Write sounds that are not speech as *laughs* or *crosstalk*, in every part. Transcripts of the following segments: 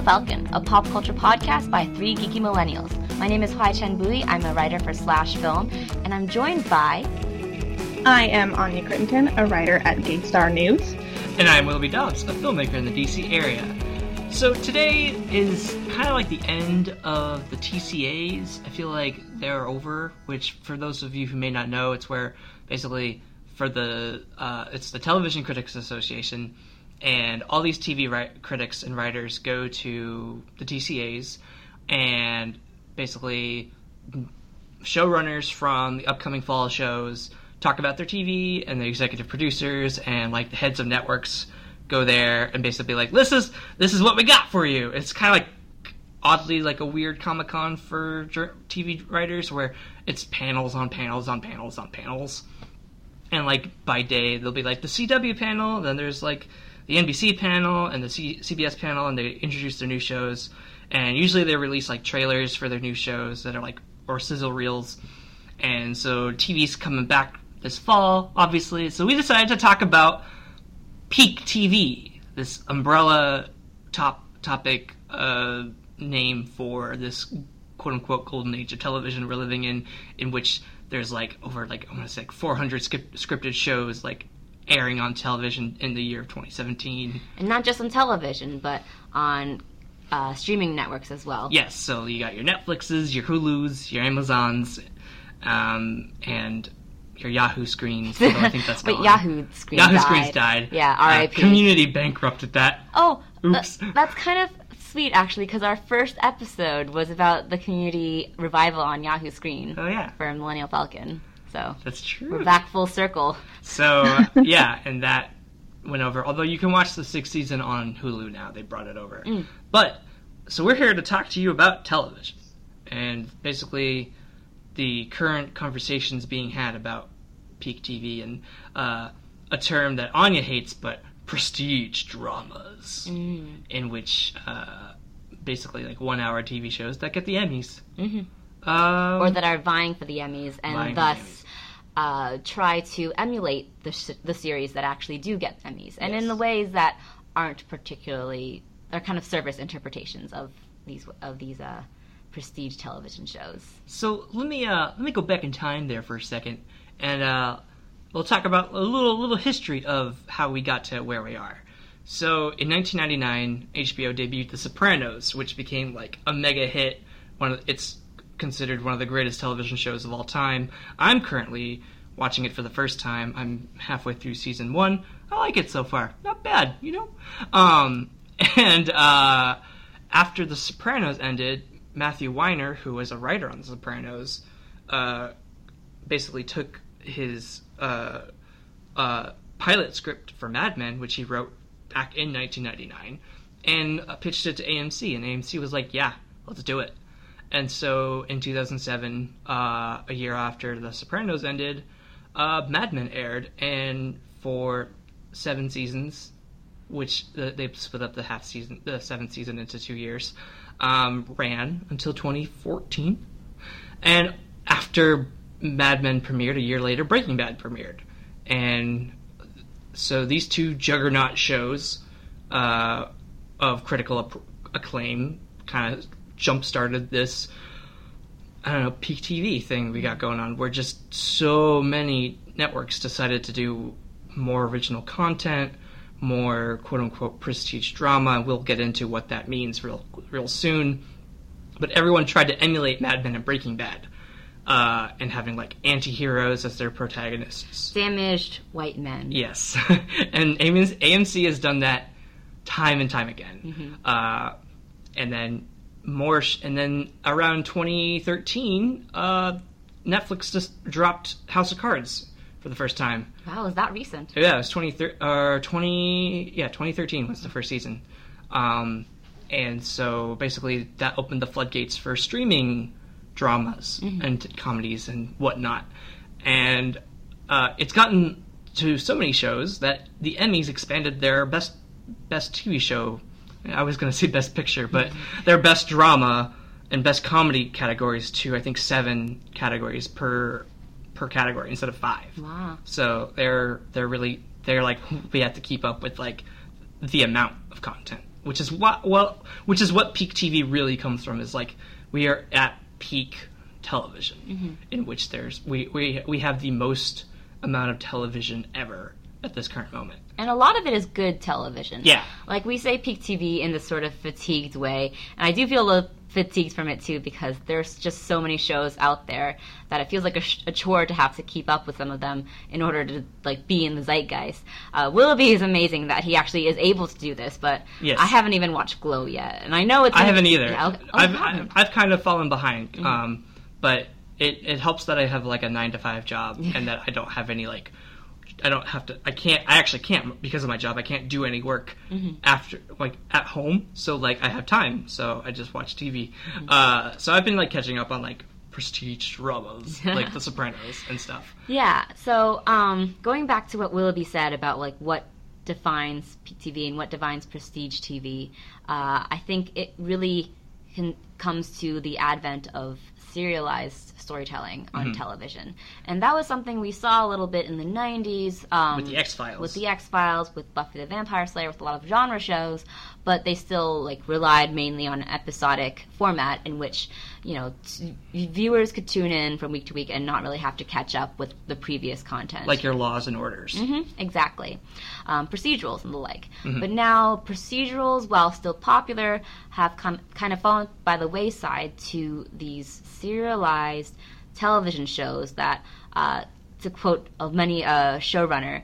Millennial Falcon, a pop culture podcast by three geeky millennials. My name is Hoai-Tran Bui. I'm a writer for Slash Film, and I'm joined by. I am Anya Crittenton, a writer at Gaystar News. And I'm Willoughby Dobbs, a filmmaker in the DC area. So today is kind of like the end of the TCAs. I feel like they're over, which for those of you who may not know, it's where basically for the uh, it's the Television Critics Association, and all these TV ri- critics and writers go to the TCAs, and basically showrunners from the upcoming fall shows talk about their TV, and the executive producers and like the heads of networks go there and basically like this is this is what we got for you. It's kind of like oddly like a weird Comic Con for TV writers where it's panels on panels on panels on panels. And like by day, there'll be like the CW panel, then there's like the NBC panel and the C- CBS panel, and they introduce their new shows. And usually they release like trailers for their new shows that are like or sizzle reels. And so TV's coming back this fall, obviously. So we decided to talk about peak TV, this umbrella top topic uh, name for this quote unquote golden age of television we're living in, in which there's like over like I want to say like 400 scripted shows like airing on television in the year of 2017. And not just on television, but on uh, streaming networks as well. Yes, so you got your Netflixes, your Hulus, your Amazons, um, and your Yahoo screens. I think that's *laughs* but Yahoo screens Yahoo died. screens died. Yeah, Uh, R.I.P. community bankrupted that. Oh, Oops. th- *laughs* that's kind of sweet actually, because our first episode was about the community revival on Yahoo Screen Oh yeah, for Millennial Falcon. So that's true. we're back full circle. So *laughs* yeah, and that went over. Although you can watch the sixth season on Hulu now, they brought it over. Mm. But so we're here to talk to you about television and basically the current conversations being had about peak TV and uh, a term that Anya hates, but prestige dramas, Mm. in which uh, basically like one-hour TV shows that get the Emmys. hmm Um, Or that are vying for the Emmys and thus uh, try to emulate the, sh- the series that actually do get Emmys, and in the ways that aren't particularly, are kind of service interpretations of these of these uh, prestige television shows. So let me uh, let me go back in time there for a second, and uh, we'll talk about a little little history of how we got to where we are. So in 1999, HBO debuted The Sopranos, which became like a mega hit. One of it's considered one of the greatest television shows of all time. I'm currently watching it for the first time. I'm halfway through season one. I like it so far. Not bad, you know. Um, *laughs* and uh, after The Sopranos ended, Matthew Weiner, who was a writer on The Sopranos, uh, basically took his uh, uh, pilot script for Mad Men, which he wrote back in 1999, and uh, pitched it to AMC, and AMC was like, "Yeah, let's do it." And so in 2007, uh, a year after The Sopranos ended, uh, Mad Men aired, and for seven seasons, which they split up the half season, the seventh season into two years, um, ran until 2014. And after Mad Men premiered, a year later, Breaking Bad premiered. And so these two juggernaut shows uh, of critical acclaim kind of jump started this I don't know peak TV thing we got going on where just so many networks decided to do more original content, more quote unquote prestige drama. We'll get into what that means real real soon. But everyone tried to emulate Mad Men and Breaking Bad, uh, and having like anti-heroes as their protagonists. Damaged white men. Yes, *laughs* and AMC AMC has done that time and time again. Uh, and then more, sh- and then around 2013, uh, Netflix just dropped House of Cards for the first time. Wow, is that recent? Yeah, it was 20, thir- or 20, yeah, 2013 was the first season. Um, and so basically that opened the floodgates for streaming dramas and comedies and whatnot. And uh, it's gotten to so many shows that the Emmys expanded their best best TV show. I was going *laughs* to say best picture, but their best drama and best comedy categories to I think seven categories per per category instead of five. Wow. So they're they're really they're like we have to keep up with like the amount of content which is what well, which is what peak TV really comes from. Is like we are at peak television, Mm-hmm. in which there's we, we we have the most amount of television ever at this current moment. And a lot of it is good television. Yeah. Like we say peak TV in this sort of fatigued way. And I do feel a little fatigued from it too because there's just so many shows out there that it feels like a, sh- a chore to have to keep up with some of them in order to like be in the zeitgeist. Uh, Willoughby is amazing that he actually is able to do this, but Yes. I haven't even watched Glow yet. And I know it's I haven't either. Yeah, I've, haven't? Mm-hmm. I've kind of fallen behind, um, but it, it helps that I have like a nine to five job *laughs* and that I don't have any like I don't have to I can't I actually can't because of my job I can't do any work Mm-hmm. after like at home so like I have time so I just watch TV. Mm-hmm. Uh, so I've been like catching up on like prestige dramas *laughs* like The Sopranos and stuff. Yeah. So um, going back to what Willoughby said about like what defines TV and what defines prestige TV, uh, I think it really can, comes to the advent of serialized storytelling on Mm-hmm. television, and that was something we saw a little bit in the '90s um, With the X-Files. with the X Files, with Buffy the Vampire Slayer, with a lot of genre shows, but they still like relied mainly on episodic format in which you know t- viewers could tune in from week to week and not really have to catch up with the previous content. Like your laws and orders. Mhm, exactly. Um, procedurals and the like. But now, procedurals, while still popular, have come kind of fallen by the wayside to these serialized television shows that, uh, to quote many a showrunner,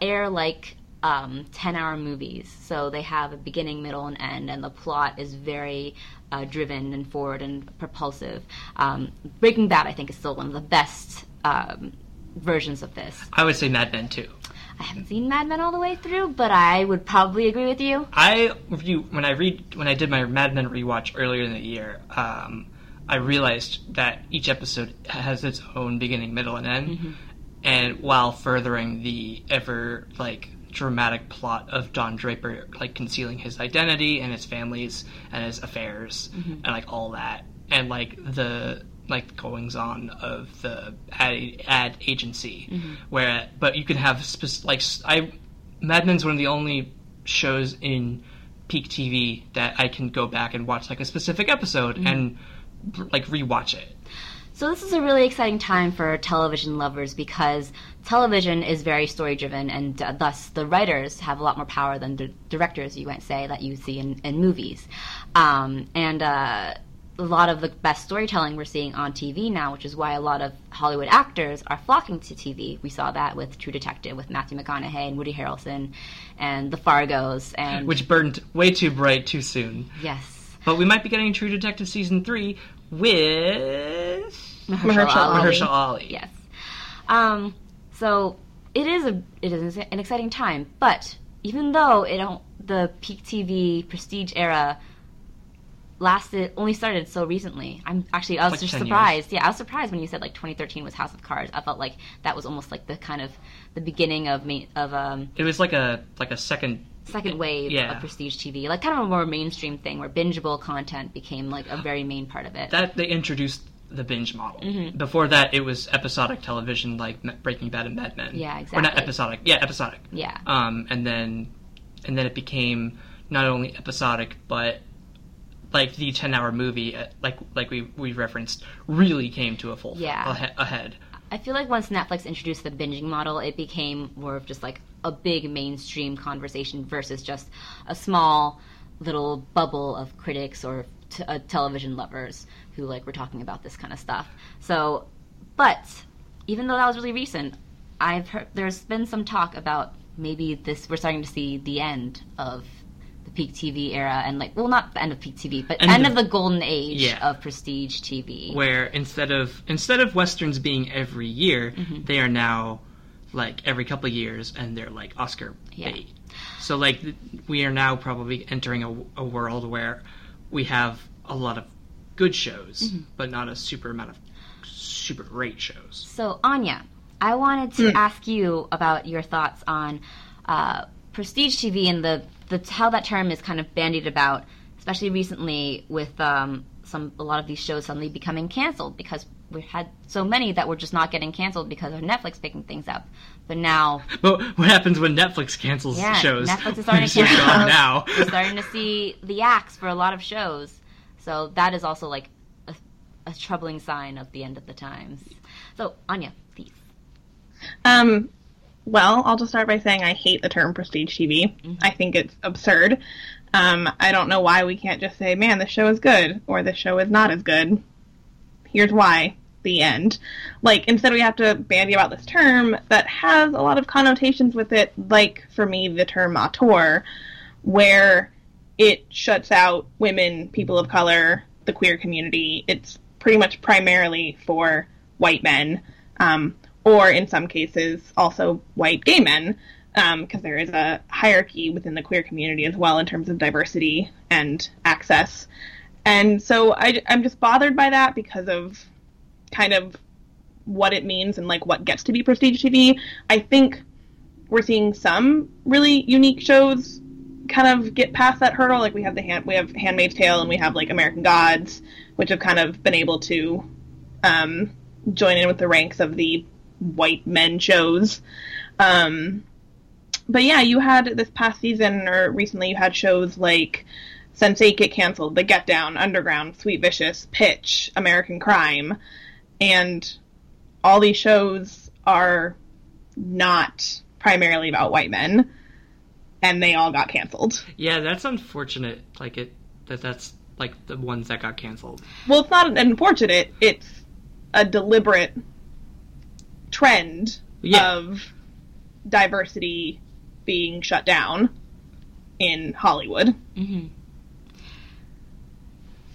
air like um, 10 hour movies. So they have a beginning, middle, and end, and the plot is very uh, driven and forward and propulsive. Um, Breaking Bad, I think, is still one of the best um, versions of this. I would say Mad Men too. I haven't seen Mad Men all the way through, but I would probably agree with you. I when I read when I did my Mad Men rewatch earlier in the year. Um, I realized that each episode has its own beginning, middle, and end, mm-hmm. and while furthering the ever like dramatic plot of Don Draper like concealing his identity and his family's and his affairs mm-hmm. and like all that, and like the like goings on of the ad, ad agency, mm-hmm. where but you can have spec- like I Mad Men's one of the only shows in peak TV that I can go back and watch like a specific episode and like rewatch it. So this is a really exciting time for television lovers because television is very story driven, and uh, thus the writers have a lot more power than the directors. You might say that you see in, in movies, um, and. Uh, a lot of the best storytelling we're seeing on TV now, which is why a lot of Hollywood actors are flocking to TV. We saw that with True Detective, with Matthew McConaughey and Woody Harrelson, and The Fargos, and Which burned way too bright too soon. yes, But we might be getting True Detective season three with Mahershala Ali. Mahershala Ali. Yes. Um, so it is a it is an exciting time, but even though it don't the peak TV prestige era lasted only started so recently. I'm actually I was Like just 10 years. surprised. Yeah, I was surprised when you said like 2013 was House of Cards. I felt like that was almost like the kind of the beginning of me of um It was like a like a second. Second wave Yeah. of prestige TV, like kind of a more mainstream thing where bingeable content became like a very main part of it. That they introduced the binge model. Mm-hmm. Before that, it was episodic television like Breaking Bad and Mad Men. Yeah, exactly. Or not episodic. Yeah, episodic. yeah. um, and then and then it became not only episodic but like the 10 hour movie uh, like like we we referenced really came to a full Yeah. ahe- ahead I feel like once Netflix introduced the binging model, it became more of just like a big mainstream conversation versus just a small little bubble of critics or t- uh, television lovers who like were talking about this kind of stuff. So, but even though that was really recent, I've heard there's been some talk about maybe this we're starting to see the end of the peak TV era and like well not the end of peak TV but End end, of- of, the golden age Yeah. of prestige TV. where instead of instead of westerns being every year Mm-hmm. they are now like every couple of years and they're like oscar Yeah. bait so like we are now probably entering a, a world where we have a lot of good shows Mm-hmm. but not a super amount of super great shows So, Anya, I wanted to ask you about your thoughts on uh, prestige TV and the, the how that term is kind of bandied about, especially recently with um, some a lot of these shows suddenly becoming canceled because we had so many that were just not getting canceled because of Netflix picking things up. But now, But what happens when Netflix cancels yeah, shows? Netflix is *laughs* starting to cancel. gone now. *laughs* We're starting to see the axe for a lot of shows. So that is also like a, a troubling sign of the end of the times. So Anya, please. Um, well, I'll just start by saying I hate the term prestige TV. I think it's absurd. Um, I don't know why we can't just say, man, this show is good, or this show is not as good. Here's why. The end. Like, instead we have to bandy about this term that has a lot of connotations with it, like, for me, the term auteur, where it shuts out women, people of color, the queer community. It's pretty much primarily for white men, um, or in some cases also white gay men, because there is a hierarchy within the queer community as well in terms of diversity and access. And so I, I'm just bothered by that because of kind of what it means and like what gets to be prestige TV. I think we're seeing some really unique shows kind of get past that hurdle. Like we have the hand, we have Handmaid's Tale and we have like American Gods, which have kind of been able to um, join in with the ranks of the white men shows. Um, but yeah, you had this past season or recently you had shows like Sense8 get canceled, The Get Down, Underground, Sweet Vicious, Pitch, American Crime, and all these shows are not primarily about white men, and they all got canceled. Yeah, that's unfortunate. Like it that that's like the ones that got canceled. Well, it's not unfortunate. It's a deliberate trend Yeah. of diversity being shut down in Hollywood. hmm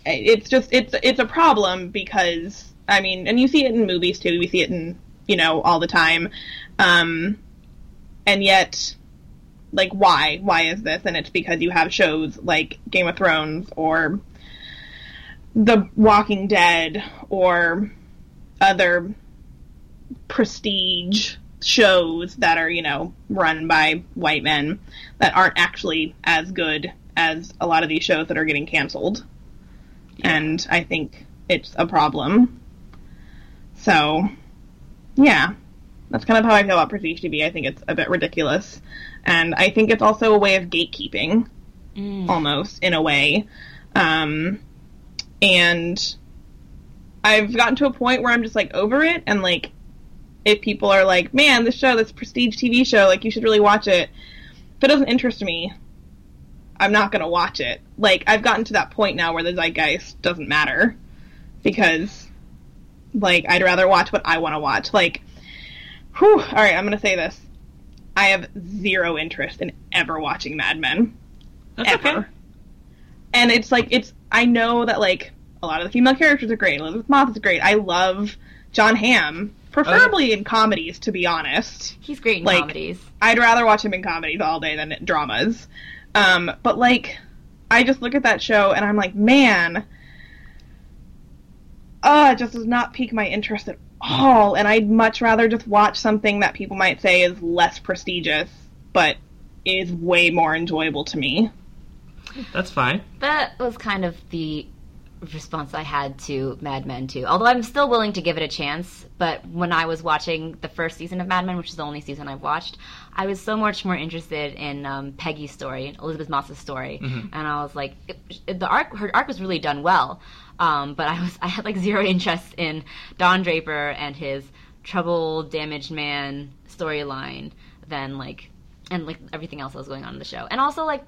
It's just it's it's a problem because I mean, and you see it in movies too. We see it in you know all the time, um, and yet, like, why? Why is this? And it's because you have shows like Game of Thrones or The Walking Dead or other prestige shows that are you know run by white men that aren't actually as good as a lot of these shows that are getting canceled and I think it's a problem. So, yeah, that's kind of how I feel about Prestige TV. I think it's a bit ridiculous, and I think it's also a way of gatekeeping, Mm. almost in a way. Um, and I've gotten to a point where I'm just like over it, and like, if people are like, "Man, this show, this Prestige TV show, like you should really watch it," if it doesn't interest me, I'm not gonna watch it. Like I've gotten to that point now where the zeitgeist doesn't matter because like I'd rather watch what I want to watch. Like, whew, all right, I'm gonna say this: I have zero interest in ever watching Mad Men That's ever. okay. And it's like it's I know that like a lot of the female characters are great. Elisabeth Moss is great. I love Jon Hamm, preferably in comedies, to be honest. He's great in Like- comedies. I'd rather watch him in comedies all day than dramas. Um, but like, I just look at that show and I'm like, man, uh, it just does not pique my interest at all. And I'd much rather just watch something that people might say is less prestigious, but is way more enjoyable to me. That's fine. That was kind of the response I had to Mad Men too. Although I'm still willing to give it a chance, but when I was watching the first season of Mad Men, which is the only season I've watched, I was so much more interested in um, Peggy's story, Elisabeth Moss's story, and I was like, it, it- the arc, her arc was really done well. Um, but I was, *laughs* I had like zero interest in Don Draper and his troubled, damaged man storyline than like, and like everything else that was going on in the show, and also like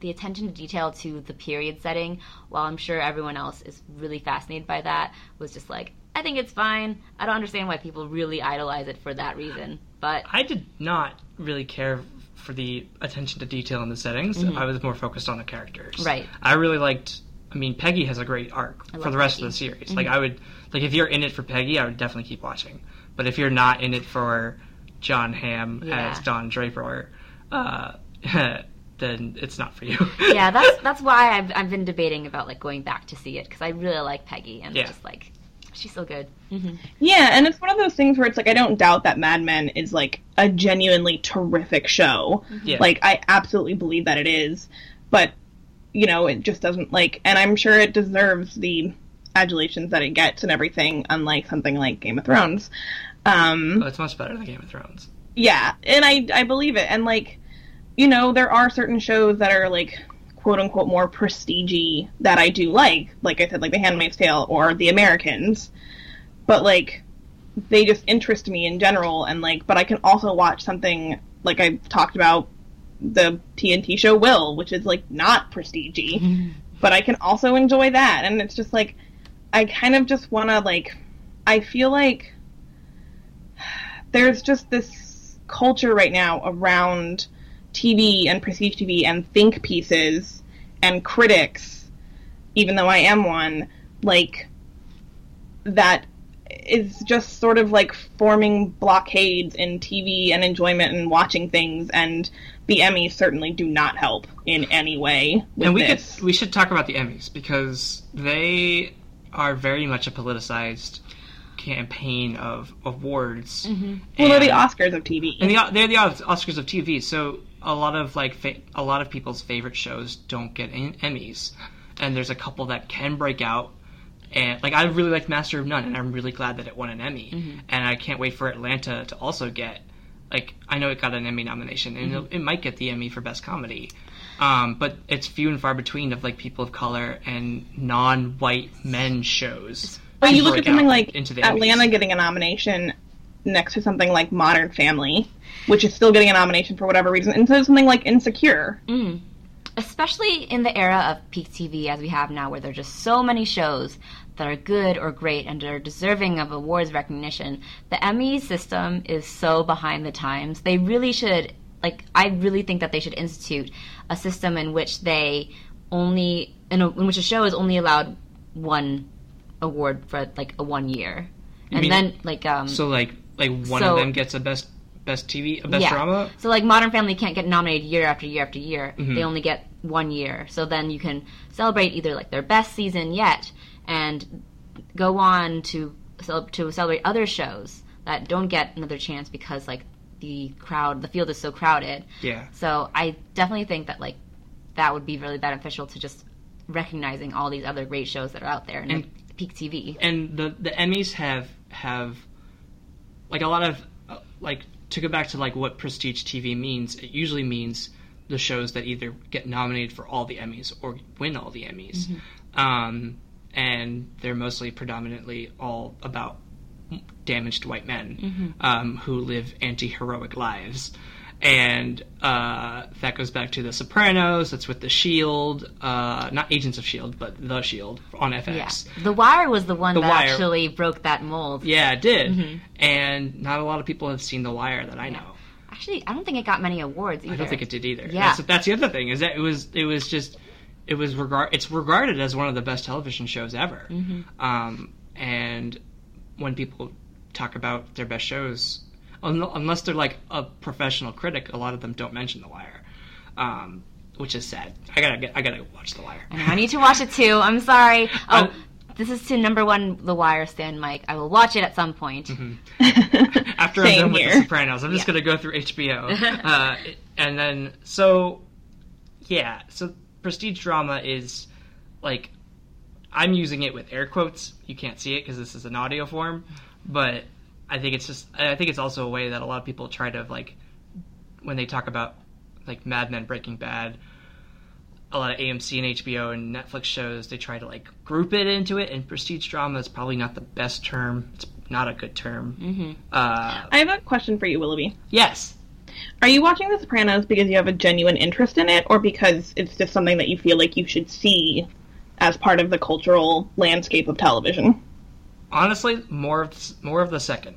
the attention to detail to the period setting, while I'm sure everyone else is really fascinated by that, was just like, I think it's fine. I don't understand why people really idolize it for that reason. But I did not really care for the attention to detail in the settings. I was more focused on the characters. Mm-hmm. Right. I really liked. I mean, Peggy has a great arc for the rest Peggy. of the series. Like, I would like if you're in it for Peggy, I would definitely keep watching. But if you're not in it for Jon Hamm Yeah. as Don Draper, uh, *laughs* then it's not for you. yeah, *laughs* that's that's why I've I've been debating about like going back to see it because I really like Peggy and Yeah. just like she's so good. hmm Yeah, and it's one of those things where it's like I don't doubt that Mad Men is like a genuinely terrific show. Yeah. Like I absolutely believe that it is, but you know, it just doesn't like and I'm sure it deserves the adulations that it gets and everything, unlike something like Game of Thrones. Um, Oh, it's much better than Game of Thrones. yeah, and I I believe it. And like, you know, there are certain shows that are like quote unquote more prestigey that I do like. Like I said, like The Handmaid's Tale or The Americans. But like they just interest me in general and like but I can also watch something like I talked about the TNT show Will, which is like not prestigey. *laughs* Mm-hmm. but I can also enjoy that and it's just like I kind of just want to like I feel like there's just this culture right now around TV and prestige TV and think pieces and critics, even though I am one, like that is just sort of like forming blockades in TV and enjoyment and watching things and the Emmys certainly do not help in any way with and we this. could we should talk about the Emmys because they are very much a politicized campaign of awards. Mm-hmm. well, they're the Oscars of TV. and the, they're the Oscars of TV. So a lot of like fa- a lot of people's favorite shows don't get en- Emmys, and there's a couple that can break out. And like I really liked Master of None, and I'm really glad that it won an Emmy. And I can't wait for Atlanta to also get like I know it got an Emmy nomination, and it, it might get the Emmy for Best Comedy. Um, but it's few and far between of like people of color and non-white men shows. But you look at something like into the Atlanta Emmys. getting a nomination next to something like Modern Family, which is still getting a nomination for whatever reason, and of something like Insecure. Mm. Especially in the era of peak TV as we have now, where there are just so many shows that are good or great and are deserving of awards recognition. The Emmy system is so behind the times. They really should, like, I really think that they should institute a system in which they only, in, a, in which a show is only allowed one award for like a one year, and mean- then like um. So like like one So- of them gets a best best TV a best yeah. drama. So like Modern Family can't get nominated year after year after year. Mhm. They only get one year. So then you can celebrate either like their best season yet and go on to to celebrate other shows that don't get another chance because like the crowd, the field is so crowded. Yeah. So I definitely think that like that would be really beneficial to just recognizing all these other great shows that are out there in And- like, peak TV. and the the Emmys have have like a lot of uh, like to go back to like what prestige TV means. It usually means the shows that either get nominated for all the Emmys or win all the Emmys, um, and they're mostly predominantly all about damaged white men um, who live anti-heroic lives. And uh, that goes back to The Sopranos. That's with The Shield, uh, not Agents of Shield, but The Shield on FX. Yeah. The Wire was the one The that Wire. actually broke that mold. Yeah, it did. Mm-hmm. And not a lot of people have seen The Wire that I know. Actually, I don't think it got many awards either. I don't think it did either. Yeah. That's, that's the other thing is that it was it was just it was regard it's regarded as one of the best television shows ever. Mm-hmm. Um, and when people talk about their best shows, un- unless they're like a professional critic, a lot of them don't mention The Wire, um, which is sad. I gotta get I gotta watch The Wire. I need to watch it too. I'm sorry. *laughs* Oh, I'm- this is to number one The Wire stand Mike. I will watch it at some point. *laughs* after I'm done with. The Sopranos. I'm just Yeah. gonna go through HBO, *laughs* uh, and then so yeah, so prestige drama is like I'm using it with air quotes. You can't see it because this is an audio form, but I think it's just I think it's also a way that a lot of people try to like when they talk about like Mad Men, Breaking Bad. A lot of AMC and HBO and Netflix shows, they try to like group it into it, and prestige drama is probably not the best term. It's not a good term. hmm Uh, I have a question for you, Willoughby. yes. Are you watching The Sopranos because you have a genuine interest in it, or because it's just something that you feel like you should see as part of the cultural landscape of television? Honestly, more of the, more of the second.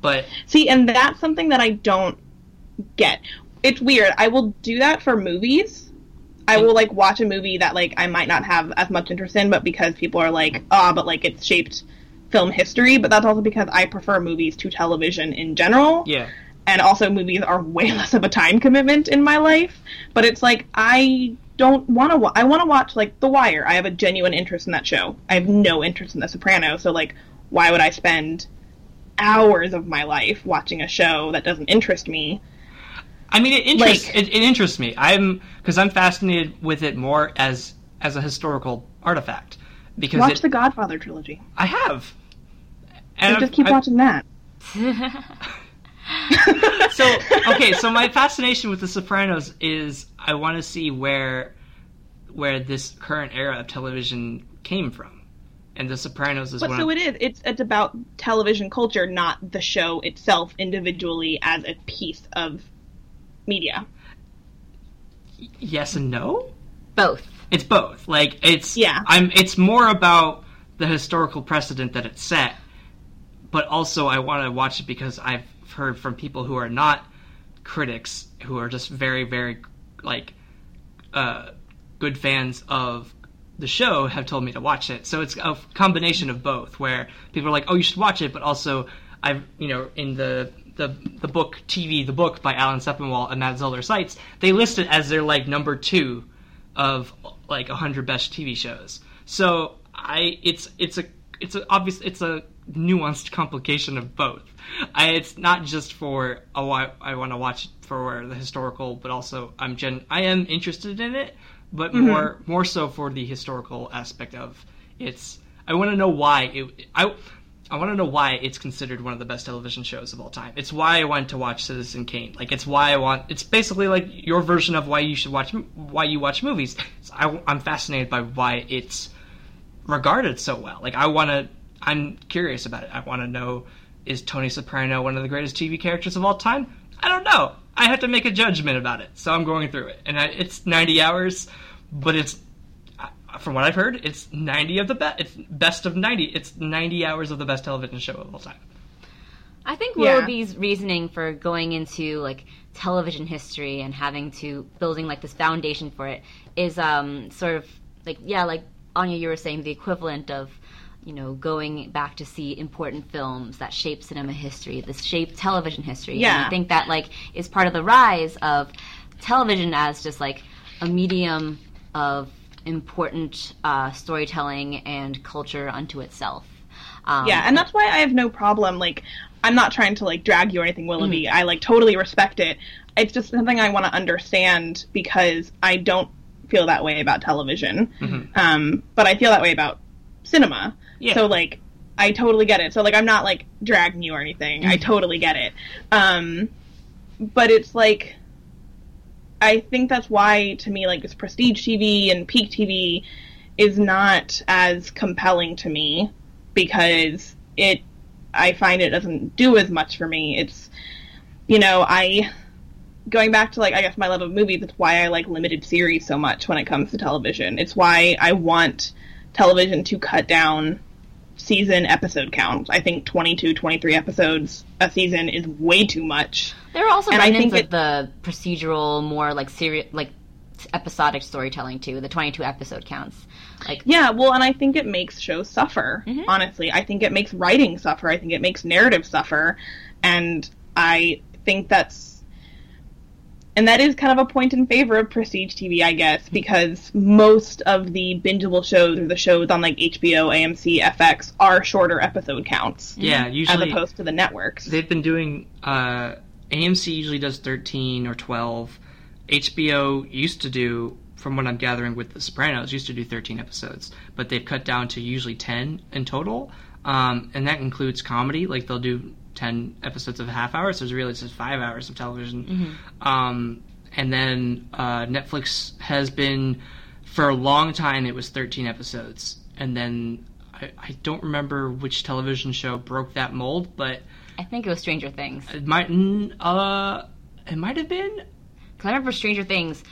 But See, and that's something that I don't get. It's weird. I will do that for movies. I will like watch a movie that like I might not have as much interest in, but because people are like, ah, but like it's shaped film history. But that's also because I prefer movies to television in general. yeah, and also movies are way *laughs* less of a time commitment in my life. But it's like I don't want to. Wa- I want to watch like The Wire. I have a genuine interest in that show. I have no interest in The Sopranos. So like, why would I spend hours of my life watching a show that doesn't interest me? I mean, it interests Like- it, it interests me. I'm because I'm fascinated with it more as as a historical artifact, because Watch it, the Godfather trilogy. I have. So And just keep I've- watching that. *laughs* so okay, so my fascination with The Sopranos is I want to see where where this current era of television came from, and The Sopranos is But one. so of, it is. It's it's about television culture, not the show itself individually as a piece of media. yes and no. Both. It's both. Like it's Yeah. I'm. It's more about the historical precedent that it set, but also I want to watch it because I've heard from people who are not critics who are just very very like uh, good fans of the show have told me to watch it. So it's a combination of both, where people are like, "Oh, you should watch it," but also I've you know in the the the book TV, the book by Alan Sepinwall and Matt Zoller Seitz, they list it as their like number two of like hundred best TV shows. So I it's it's a it's a obvious it's a nuanced complication of both. I, it's not just for oh I, I want to watch it for the historical, but also I'm gen I am interested in it, but mm-hmm. more more so for the historical aspect of it's. I want to know why it. I I want to know why it's considered one of the best television shows of all time. It's why I went to watch Citizen Kane. Like it's why I want. It's basically like your version of why you should watch why you watch movies. I, I'm fascinated by why it's regarded so well. Like I want to. I'm curious about it. I want to know is Tony Soprano one of the greatest TV characters of all time? I don't know. I have to make a judgment about it, so I'm going through it. And I, it's 90 hours, but it's uh, from what I've heard, it's 90 of the best. It's best of 90. It's 90 hours of the best television show of all time. I think Yeah. Willoughby's reasoning for going into like television history and having to building like this foundation for it is um sort of like yeah like Anya you were saying the equivalent of you know going back to see important films that shape cinema history that shape television history and Yeah. I think that like is part of the rise of television as just like a medium of important uh, storytelling and culture unto itself um, Yeah, and that's why I have no problem. Like, I'm not trying to like drag you or anything, Willoughby. I like totally respect it. It's just something I want to understand because I don't feel that way about television. Um, but I feel that way about cinema. Yeah. So like, I totally get it. So like, I'm not like dragging you or anything. I totally get it. Um, but it's like, I think that's why to me like this prestige TV and peak TV is not as compelling to me because it I find it doesn't do as much for me. It's you know, I going back to like I guess my love of movies, it's why I like limited series so much when it comes to television. It's why I want television to cut down season episode counts. I think 22, 23 episodes a season is way too much. There are also And I think of the procedural, more like serious, like episodic storytelling too. The twenty-two episode counts. Like Yeah, well, and I think it makes shows suffer. Mm-hmm. Honestly, I think it makes writing suffer. I think it makes narrative suffer, and I think that's and that is kind of a point in favor of prestige TV, I guess, because most of the bingeable shows or the shows on like HBO, AMC, FX are shorter episode counts Yeah, usually as opposed to the networks. they've been doing. Uh, AMC usually does 13 or 12. HBO used to do, from what I'm gathering with The Sopranos, used to do 13 episodes, but they've cut down to usually 10 in total. Um, and that includes comedy, like they'll do 10 episodes of a half hour, so it's really just five hours of television. Um, and then uh, Netflix has been, for a long time, it was 13 episodes. And then I, I don't remember which television show broke that mold, but I think it was Stranger Things. it might, uh, it might have been. Because I remember Stranger Things.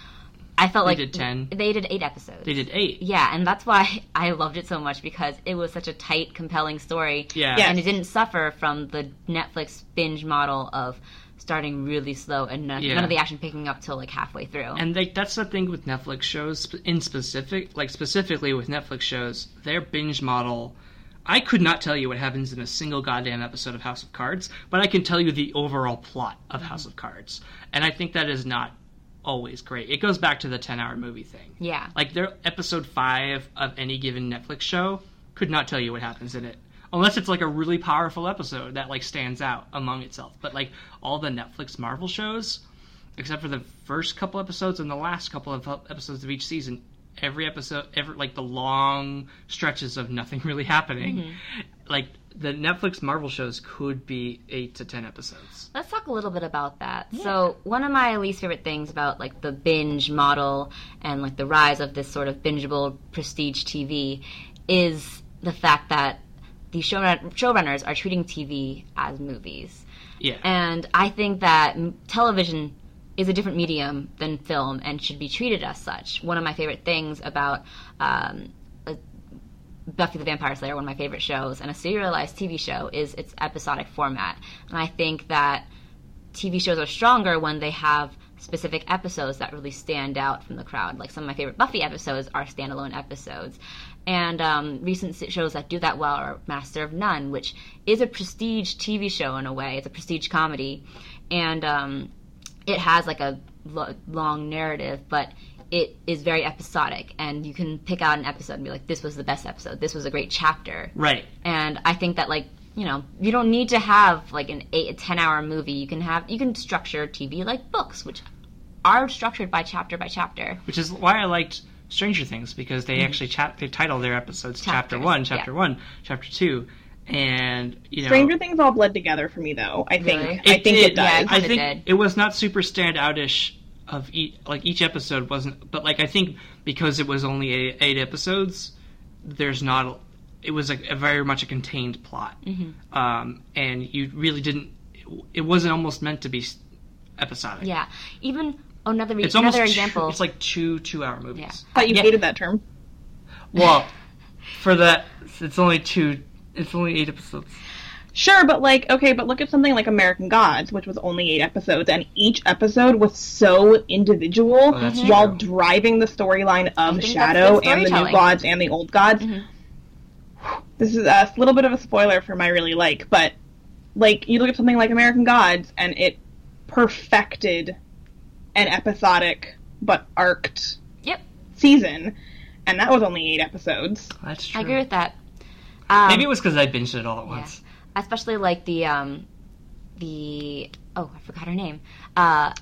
I felt like They like did 10. They did eight episodes. They did eight. Yeah, and that's why *laughs* I loved it so much because it was such a tight, compelling story. Yeah. Yeah. And it didn't suffer from the Netflix binge model of starting really slow and none, Yeah. none of the action picking up till like halfway through. And like that's the thing with Netflix shows in specific, like specifically with Netflix shows, their binge model. I could not tell you what happens in a single goddamn episode of House of Cards, but I can tell you the overall plot of House of Cards, and I think that is not always great. It goes back to the ten-hour movie thing. yeah. Like their episode five of any given Netflix show could not tell you what happens in it. Unless it's like a really powerful episode that like stands out among itself. But like all the Netflix Marvel shows, except for the first couple episodes and the last couple of episodes of each season, every episode, every like the long stretches of nothing *laughs* really happening. Mm-hmm. Like the Netflix Marvel shows could be eight to ten episodes. Let's talk a little bit about that. So, one of my least favorite things about like the binge model and like the rise of this sort of bingeable prestige TV is the fact that the show showrunners are treating TV as movies. Yeah. And I think that television is a different medium than film and should be treated as such. One of my favorite things about um, Buffy the Vampire Slayer, one of my favorite shows, and a serialized TV show is its episodic format. And I think that TV shows are stronger when they have specific episodes that really stand out from the crowd. Like some of my favorite Buffy episodes are standalone episodes. And um, recent shows that do that well are Master of None, which is a prestige TV show in a way. It's a prestige comedy. And um, it has like a lo- long narrative, but it is very episodic. And you can pick out an episode and be like, this was the best episode. This was a great chapter. Right. And I think that like you know you don't need to have like an eight a ten hour movie. You can have you can structure TV like books, which are structured by chapter by chapter. Which is why I liked Stranger Things because they mm-hmm. actually chap- they title their episodes Chapter One, Chapter yeah. One, Chapter Two, and you know. Stranger Things all bled together for me, though. I think. Really? I think did, it does. yeah, I kinda think did. it was not super standoutish of each like each episode wasn't but like I think because it was only eight, eight episodes there's not a, it was a, a very much a contained plot Mm-hmm. um, and you really didn't it wasn't almost meant to be episodic Yeah, even another re- it's almost another two- example. it's like two two hour movies Yeah. I thought you Yeah. hated that term. well for that it's only two it's only eight episodes Sure, but like, okay, but look at something like American Gods, which was only eight episodes, and each episode was so individual Oh, while true. driving the storyline of Shadow and the new gods and the old gods. Mhm. This is a little bit of a spoiler for my really like, but like, you look at something like American Gods, and it perfected an episodic but arced Yep, season, and that was only eight episodes. that's true I agree with that. Um, maybe it was because I binged it all at yeah. once especially like the um the oh I forgot her name. Uh,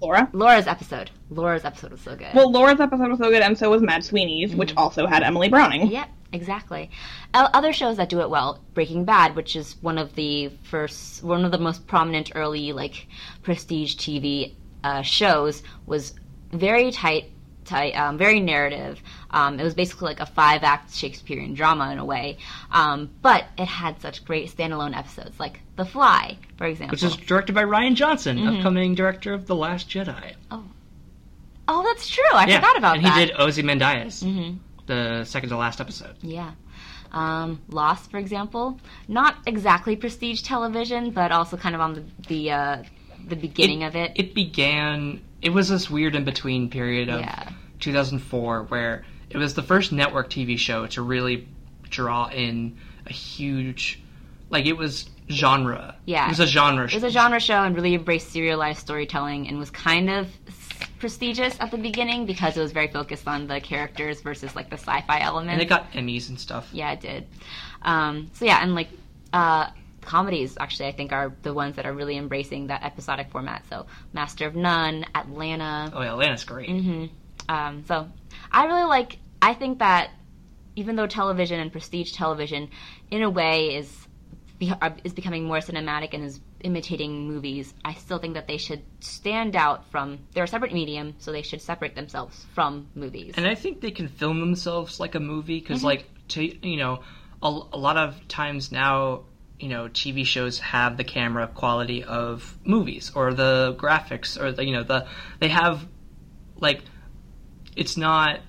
Laura. Laura's episode. Laura's episode was so good. Well, Laura's episode was so good, and so was Mad Sweeney's, which also had Emily Browning. Yep, exactly. Other shows that do it well, Breaking Bad, which is one of the first, one of the most prominent early like prestige TV uh, shows, was very tight, tight, um, very narrative. Um, it was basically like a five-act Shakespearean drama in a way, um, but it had such great standalone episodes, like The Fly, for example. which is directed by Rian Johnson Mm-hmm. upcoming director of The Last Jedi oh, oh, that's true. I yeah forgot about and that. he did Ozymandias Mhm. the second to last episode Yeah. Um, Lost, for example, not exactly prestige television, but also kind of on the the, uh, the beginning of it. It began. It was this weird in between period of Yeah. 2004 where it was the first network TV show to really draw in a huge, like it was genre. Yeah. it was a genre. It was a genre show and really embraced serialized storytelling and was kind of prestigious at the beginning because it was very focused on the characters versus like the sci-fi element. and it got Emmys and stuff. yeah, it did. Um, so yeah, and like uh, comedies actually I think are the ones that are really embracing that episodic format. So Master of None, Atlanta. Oh yeah, Atlanta's great. hmm Um, so I really like. I think that even though television and prestige television, in a way, is is becoming more cinematic and is imitating movies, I still think that they should stand out from. They're a separate medium, so they should separate themselves from movies. And I think they can film themselves like a movie because, Mm-hmm. like, to you know, a, a lot of times now, you know, TV shows have the camera quality of movies or the graphics or the you know the they have like it's not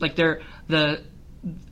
like they're the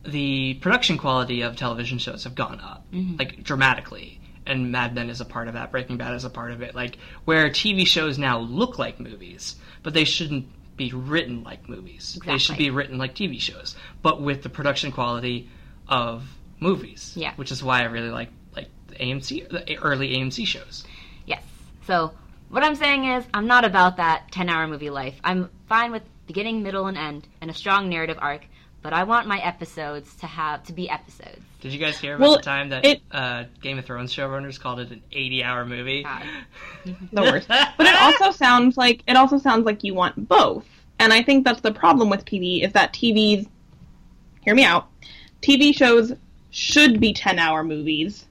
the production quality of television shows have gone up mm-hmm. like dramatically. And Mad Men is a part of that. Breaking Bad is a part of it. Like where TV shows now look like movies but they shouldn't be written like movies. They should be written like TV shows but with the production quality of movies Yeah. which is why I really like like the AMC the early AMC shows. Yes. So what I'm saying is, I'm not about that 10-hour movie life. I'm fine with beginning, middle, and end, and a strong narrative arc. But I want my episodes to have to be episodes. Did you guys hear about Well, the time that it- uh, Game of Thrones showrunners called it an 80-hour movie? God. *laughs* The worst. But it also *laughs* sounds like it also sounds like you want both. And I think that's the problem with TV is that TV's hear me out. TV shows should be 10-hour movies,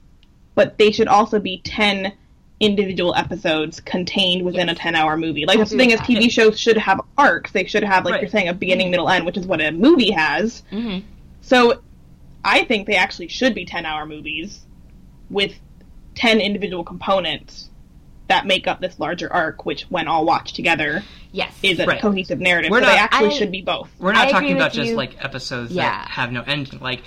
but they should also be 10 individual episodes contained within a 10-hour movie. Like that's the thing is TV shows should have arcs. They should have like Right. you're saying a beginning, middle, end, which is what a movie has. hmm So I think they actually should be 10 hour movies with 10 individual components that make up this larger arc, which, when all watched together, Yes. is a Right. cohesive narrative. We're so they not- actually I- should be both. We're not I talking about just you. like episodes Yeah. that have no ending. Like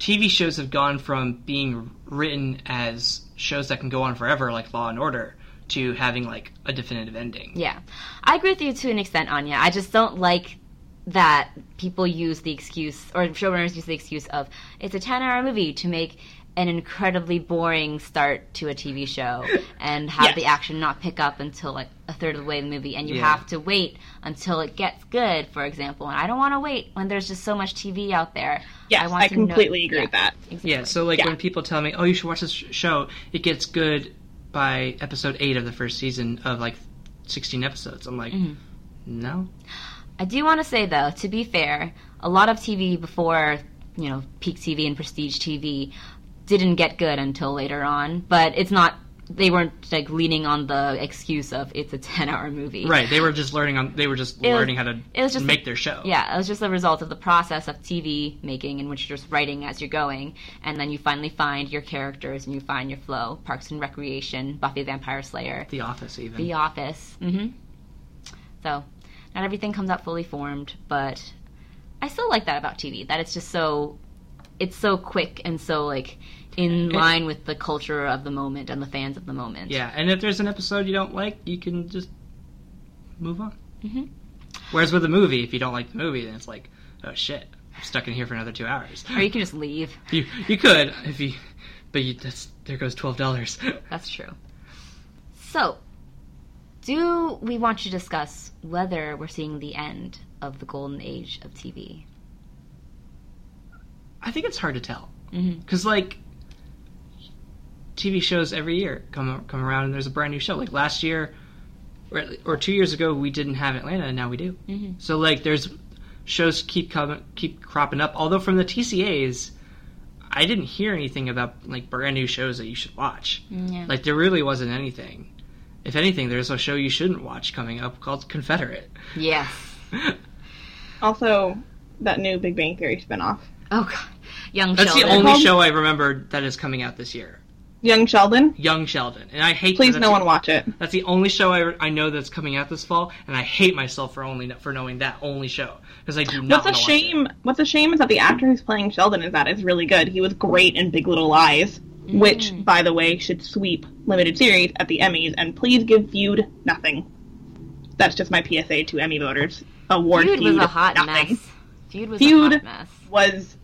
TV shows have gone from being written as shows that can go on forever, like Law and Order, to having like a definitive ending. Yeah. I agree with you to an extent, Anya. I just don't like that people use the excuse, or showrunners use the excuse of, it's a 10 hour movie to make an incredibly boring start to a TV show and have Yes. the action not pick up until like a third of the way in the movie and you Yeah. have to wait until it gets good, for example. And I don't want to wait when there's just so much TV out there. Yes, I, I, want to know- completely agree yeah, with that. exactly. Yeah, so like Yeah. when people tell me, "Oh, you should watch this show," it gets good by episode eight of the first season of like sixteen episodes. I'm like, Mhm. no. I do want to say though, to be fair, a lot of TV before, you know, peak TV and prestige TV didn't get good until later on, but it's not they weren't like leaning on the excuse of it's a *laughs* 10-hour movie. Right? They were just learning on. They were just It was- learning how to it was just make a- their show. Yeah, it was just a result of the process of TV making in which you're just writing as you're going, and then you finally find your characters and you find your flow. Parks and Recreation, Buffy the Vampire Slayer, The Office, even. The Office. hmm So, not everything comes out fully formed, but I still like that about TV. That it's just so, it's so quick and so like in line with the culture of the moment and the fans of the moment. yeah, and if there's an episode you don't like, you can just move on. Mhm. Whereas with a movie, if you don't like the movie, then it's like, oh shit, I'm stuck in here for another two hours. Or you can just leave. *laughs* You you could if you, but you that's there goes twelve dollars. *laughs* That's true. So, do we want to discuss whether we're seeing the end of the golden age of TV? I think it's hard to tell because like TV shows every year come come around and there's a brand new show. Like last year or, or two years ago, we didn't have Atlanta, and now we do. hmm So like there's shows keep coming keep cropping up. Although from the TCAs, I didn't hear anything about like brand new shows that you should watch. Yeah. Like there really wasn't anything. If anything, there's a show you shouldn't watch coming up called Confederate. yes. *laughs* Also, that new Big Bang Theory spinoff. Oh god. Young Sheldon. That's Sheldon. the only called? show I remember that is coming out this year. Young Sheldon, Young Sheldon, and I hate. please that's no the- one watch it. That's the only show I, I know that's coming out this fall, and I hate myself for only for knowing that only show because I do not. What's a wanna watch shame? What's a shame is that the actor who's playing Sheldon is that is really good. He was great in Big Little Lies, which, Mm. by the way, should sweep limited series at the Emmys. And please give Feud nothing. That's just my PSA to Emmy voters. Award Feud Feud, was a hot nothing. mess. Feud was Feud- a hot mess. Was,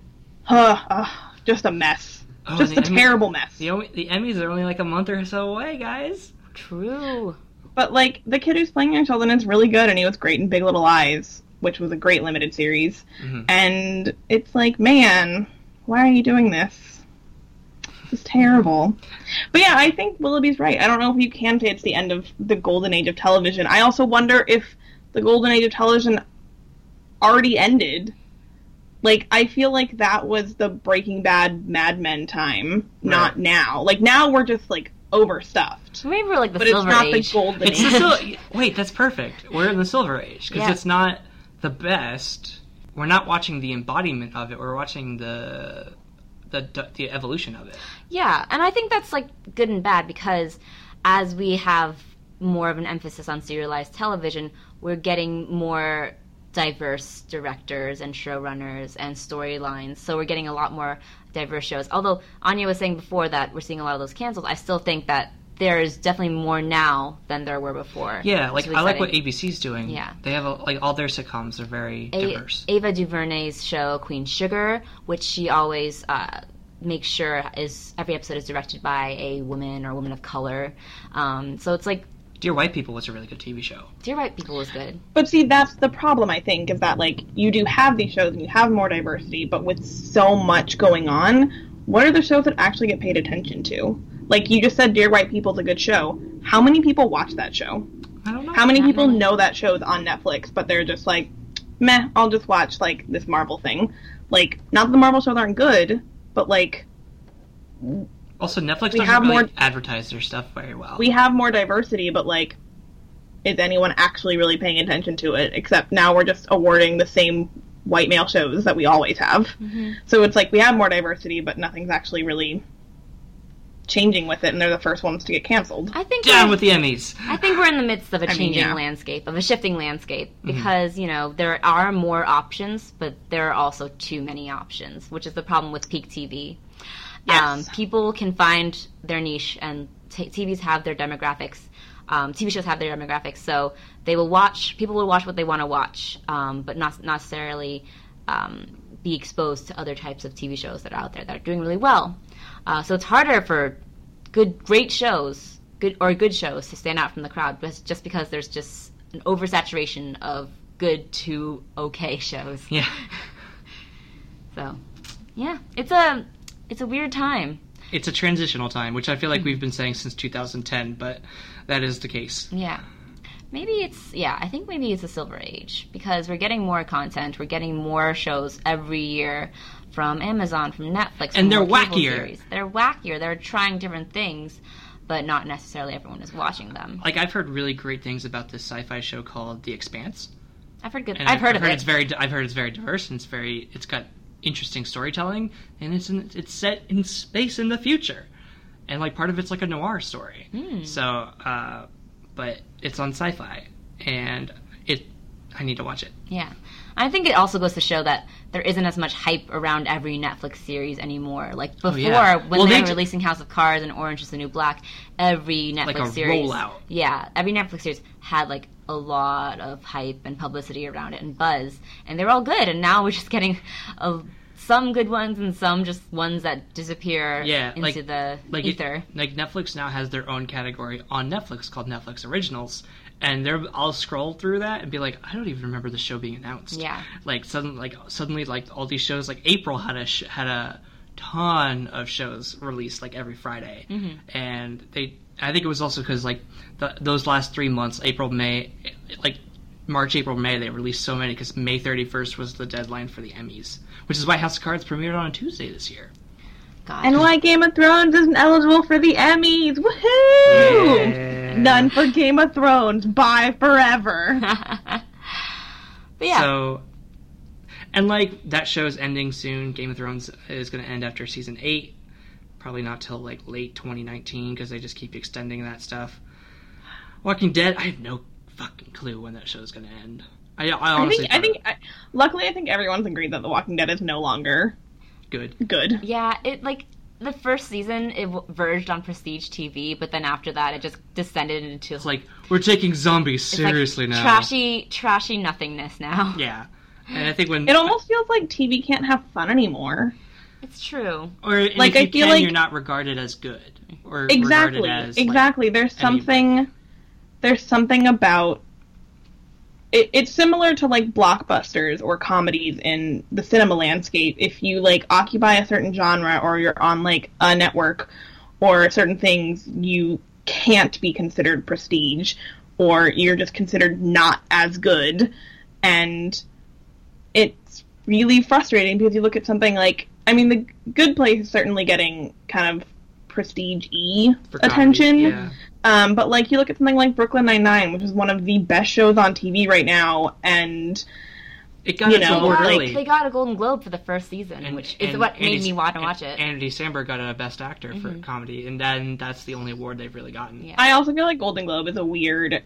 uh, uh, just a mess. Oh, just a Emmy- terrible mess. The, the Emmys are only like a month or so away, guys. True. But like the kid who's playing young Sheldon is really good, and he was great in Big Little Lies, which was a great limited series. Mhm. And it's like, man, why are you doing this? This is terrible. But yeah, I think Willoughby's right. I don't know if you can say it's the end of the golden age of television. I also wonder if the golden age of television already ended. Like, I feel like that was the Breaking Bad Mad Men time, not now. Like, now we're just, like, overstuffed. Maybe we're like the silver. But it's not age. the golden It's age. the sil- *laughs* wait, that's perfect. We're in the Silver Age because Yeah. it's not the best. We're not watching the embodiment of it. We're watching the the the evolution of it. Yeah, and I think that's like good and bad because as we have more of an emphasis on serialized television, we're getting more diverse directors and showrunners and storylines. So we're getting a lot more diverse shows. Although Anya was saying before that we're seeing a lot of those canceled, I still think that there's definitely more now than there were before. Yeah, like is I like what. ABC's doing. Yeah. they have a, like all their sitcoms are very A- diverse. Ava DuVernay's show Queen Sugar, which she always uh, makes sure is every episode is directed by a woman or a woman of color. Um, so it's like Dear White People was a really good TV show. Dear White People was good. But see, that's the problem, I think, is that, like, you do have these shows and you have more diversity, but with so much going on, what are the shows that actually get paid attention to? Like, you just said Dear White People is a good show. How many people watch that show? I don't know. How many Not people many. know that show's on Netflix, but they're just like, meh, I'll just watch like this Marvel thing. Like, not that the Marvel shows aren't good, but like Also, Netflix We doesn't have really more- advertise their stuff very well. we have more diversity, but like, is anyone actually really paying attention to it? Except now we're just awarding the same white male shows that we always have. So it's like we have more diversity, but nothing's actually really changing with it, and they're the first ones to get canceled. I think Down we're- with the Emmys. I think we're in the midst of a I mean, changing yeah. landscape, of a shifting landscape, Mm-hmm. because you know there are more options, but there are also too many options, which is the problem with peak TV. Um, people can find their niche, and t- TVs have their demographics. Um, TV shows have their demographics, so they will watch. People will watch what they want to watch, um, but not not necessarily um, be exposed to other types of TV shows that are out there that are doing really well. Uh, so it's harder for good, great shows, good or good shows to stand out from the crowd, but just because there's just an oversaturation of good to okay *laughs* shows. Yeah. *laughs* So, yeah, it's a it's a weird time. It's a transitional time, which I feel like hmm. we've been saying since 2010, but that is the case. Yeah. Maybe it's yeah, I think maybe it's a silver age because we're getting more content, we're getting more shows every year from Amazon, from Netflix, And from they're wackier. Series. They're wackier. They're trying different things, but not necessarily everyone is watching them. Like I've heard really great things about this sci-fi show called The Expanse. I've heard good. And I've heard of it. It's very. I've heard it's very diverse and it's very. It's got interesting storytelling and it's in, it's set in space in the future, and like part of it's like a noir story. Hmm. So, uh, but it's on Syfy and it. I need to watch it. Yeah. I think it also goes to show that there isn't as much hype around every Netflix series anymore. Like before, Oh, yeah. when Well, they they were d- releasing House of Cards and Orange is the New Black, every Netflix Like a series. rollout. Yeah, every Netflix series had like a lot of hype and publicity around it and buzz, and they're all good. And now we're just getting a, some good ones and some just ones that disappear Yeah, into like- the Like it- ether. like Netflix now has their own category on Netflix called Netflix Originals, and they're I'll scroll through that and be like, I don't even remember the show being announced. Yeah. Like suddenly, like suddenly, like all these shows, like April had a sh- had a ton of shows released like every Friday, Mm-hmm. and they. I think it was also because like the, those last three months, April, May, like March, April, May, they released so many because May thirty first was the deadline for the Emmys, which is why House of Cards premiered on a Tuesday this year. God. And why Game of Thrones isn't eligible for the Emmys? Woohoo! Yeah. None for Game of Thrones. Bye forever. *laughs* but yeah, So, and like that show's ending soon. Game of Thrones is going to end after season eight. Probably not till like late 2019 because they just keep extending that stuff. Walking Dead, I have no fucking clue when that show is going to end. I, I I honestly think. I think. I, luckily, I think everyone's agreed that The Walking Dead is no longer good. good. Yeah, it like the first season it verged on prestige TV, but then after that it just descended into It's like we're taking zombies it's like seriously now. trashy, trashy nothingness now. Yeah, and I think when It almost feels like TV can't have fun anymore. It's true. or like, if I you feel can, like- you're not regarded as good or Exactly. regarded as like, exactly. there's any- something. There's something about. It, it's similar to like blockbusters or comedies in the cinema landscape. If you like occupy a certain genre or you're on like a network or certain things, you can't be considered prestige or you're just considered not as good. And it's really frustrating because you look at something like I mean the Good Place is certainly getting kind of prestige y for comedy, attention. Yeah. Um, but like you look at something like Brooklyn Nine Nine, which is one of the best shows on TV right now, and It got You know, award like- early. They got a Golden Globe for the first season, And- which is and what made Andy- me want to watch it. Andy Samberg got a Best Actor for comedy, and then that's the only award they've really gotten. Yeah. I also feel like Golden Globe is a weird.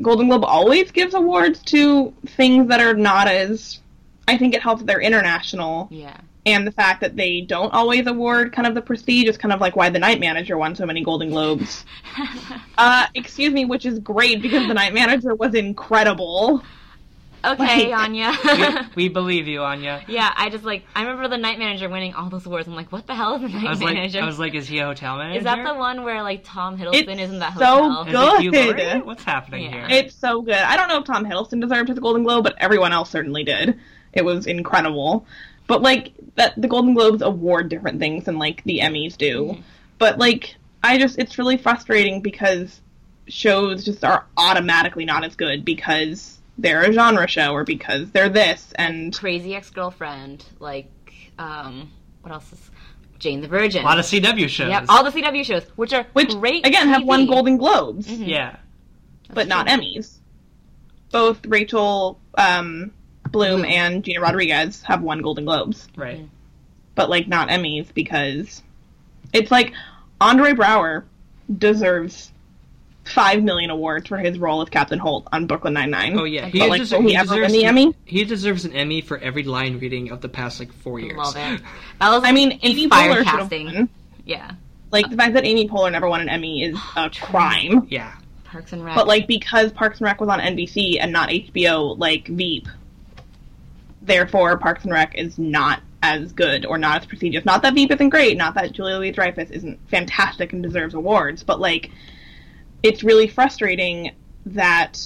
Golden Globe always gives awards to things that are not as. I think it helps they're international, yeah. And the fact that they don't always award kind of the prestige is kind of like why the Night Manager won so many Golden Globes. *laughs* uh, excuse me, which is great because the Night Manager was incredible. okay, Like- Anya. we, *laughs* we believe you, Anya. yeah, I just like I remember the night manager winning all those awards. I'm like, what the hell is the night I was like. I was like, is he a hotel manager? is that the one where like Tom Hiddleston It's is in that so hotel? Is it good. What's happening Yeah. here? It's so good. I don't know if Tom Hiddleston deserved his Golden Globe, but everyone else certainly did. It was incredible. But like that, the Golden Globes award different things than like the Emmys do. Mhm. But like, I just it's really frustrating because shows just are automatically not as good because they're a genre show or because they're this and Crazy Ex Girlfriend, like um, what else is Jane the Virgin? A lot of CW shows. Yep, all the CW shows, which are which great. again have won Golden Globes yeah. but not true. Emmys. Both Rachel um, Bloom Bloom. and Gina Rodriguez have won Golden Globes, Right. but like not Emmys because it's like Andre Braugher deserves five million awards for his role as Captain Holt on Brooklyn Nine Nine. Oh yeah. But, but like, deser- will he ever win the an- Emmy? He deserves an Emmy for every line reading of the past like four years. Love it. *laughs* That was I mean, Amy inspired Poehler should have won. Yeah, Like the fact that Amy Poehler never won an Emmy is oh, a crime. Yeah. Parks and Rec. But like because Parks and Rec was on NBC and not HBO, like Veep, therefore Parks and Rec is not as good or not as prestigious. Not that Veep isn't great, not that Julia Louis Dreyfus isn't fantastic and deserves awards, but like it's really frustrating that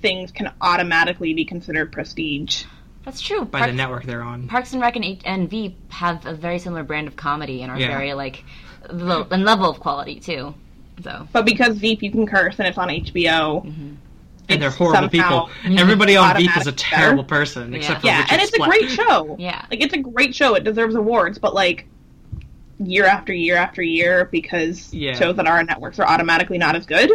things can automatically be considered prestige. that's true. By Parks, the network they're on. Parks and Rec and, H- and Veep have a very similar brand of comedy and are Yeah. very like low, and level of quality too. So But because Veep you can curse and it's on HBO, mm-hmm. And they're horrible people. *laughs* Everybody on Veep is a terrible better. person, Yeah. except for yeah, Richard and it's Splett. a great show. yeah, Like it's a great show. It deserves awards, but like year after year after year because Yeah. shows that are on networks are automatically not as good.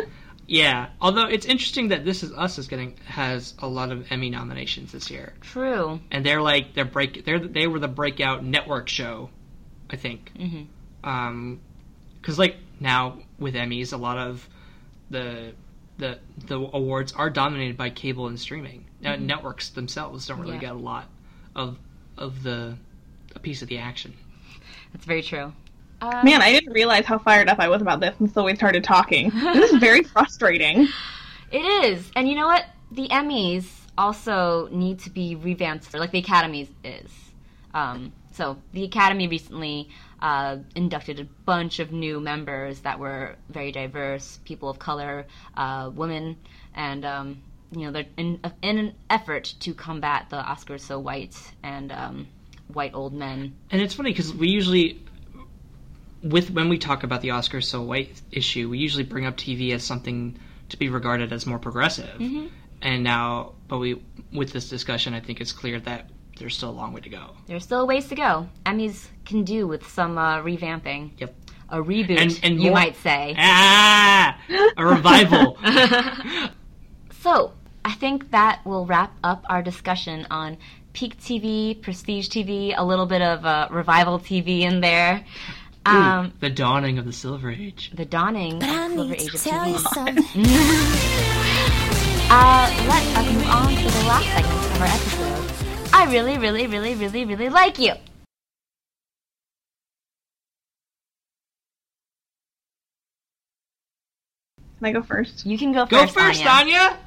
Yeah, although it's interesting that This Is Us is getting has a lot of Emmy nominations this year, true. and they're like they're break they're they were the breakout network show, I think. hmm Um, because like now with Emmys, a lot of the the the awards are dominated by cable and streaming. Now, networks themselves don't really Yeah. get a lot of of the a piece of the action. That's very true. Uh, Man, I didn't realize how fired up I was about this until we started talking. *laughs* this is very frustrating. It is. And you know what? The Emmys also need to be revamped, like the Academy is. Um, so the Academy recently uh, inducted a bunch of new members that were very diverse, people of color, uh, women, and um, you know they're in, in an effort to combat the Oscars so white and um, white old men. And it's funny because we usually, with when we talk about the Oscars so white issue, we usually bring up TV as something to be regarded as more progressive. And now, but we with this discussion, I think it's clear that there's still a long way to go. There's still a ways to go. Emmys can do with some uh, revamping. Yep. A reboot, And- and you more- might say. *laughs* Ah, a revival. *laughs* So, I think that will wrap up our discussion on peak TV, prestige TV, a little bit of uh, revival TV in there. Um, the dawning of the Silver Age. the dawning But I of Silver need Age to of tell you TV. *laughs* something. Uh, let us move on to the last segment of our episode. I really, really, really, really, really like you. Can I go first? You can go first. Go first, first, Anya. Anya.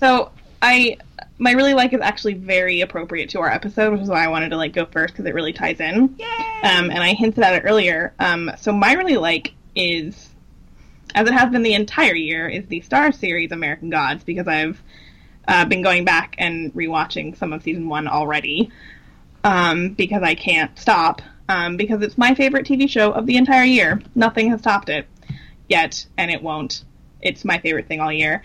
So I my really like is actually very appropriate to our episode, which is why I wanted to like go first because it really ties in. Yay! Um, and I hinted at it earlier. Um, so my really like is, as it has been the entire year, is the Starz series American Gods because I've uh, been going back and rewatching some of season one already um, because I can't stop um, because it's my favorite TV show of the entire year. Nothing has topped it yet, and it won't. It's my favorite thing all year.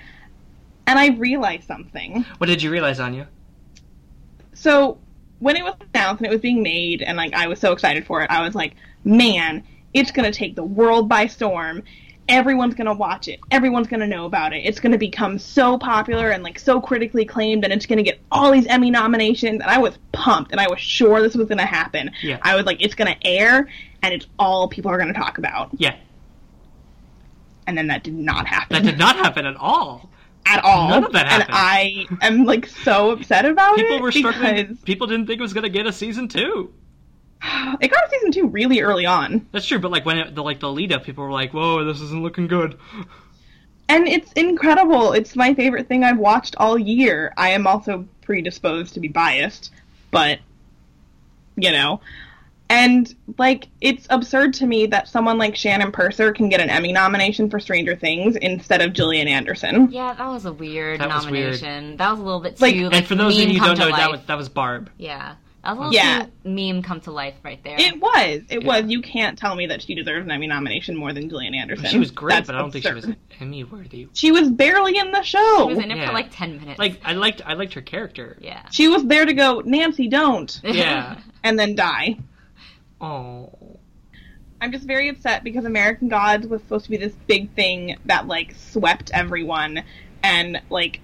And I realized something. What did you realize, Anya? So when it was announced and it was being made, and like I was so excited for it, I was like, man, it's gonna take the world by storm. Everyone's gonna watch it. Everyone's gonna know about it. It's gonna become so popular and like so critically acclaimed, and it's gonna get all these Emmy nominations. And I was pumped, and I was sure this was gonna happen. Yeah. I was like, it's gonna air, and it's all people are gonna talk about. Yeah, And then that did not happen that did not happen at all. at all. None of that happened. and. I am like so upset about People it People were struggling. because People didn't think it was going to get a season two. *sighs* it got a season two really early on. That's true, but like when it, the like the lead up, people were like, "Whoa, this isn't looking good." *laughs* And it's incredible. It's my favorite thing I've watched all year. I am also predisposed to be biased, but you know. And like it's absurd to me that someone like Shannon Purser can get an Emmy nomination for Stranger Things instead of Gillian Anderson. Yeah, that was a weird That was weird. nomination. That was a little bit Like- too. and Like, and for those of you who don't to know, that was that was Barb. Yeah, That was a little Yeah. too meme come to life right there. It was. It Yeah. was. You can't tell me that she deserves an Emmy nomination more than Gillian Anderson. She was great, That's but I don't think she was. Emmy worthy. She was barely in the show. She was in it Yeah. for like ten minutes. Like I liked I liked her character. yeah. She was there to go, Nancy, don't, *laughs* Yeah. and then die. Oh. I'm just very upset because American Gods was supposed to be this big thing that like swept everyone and like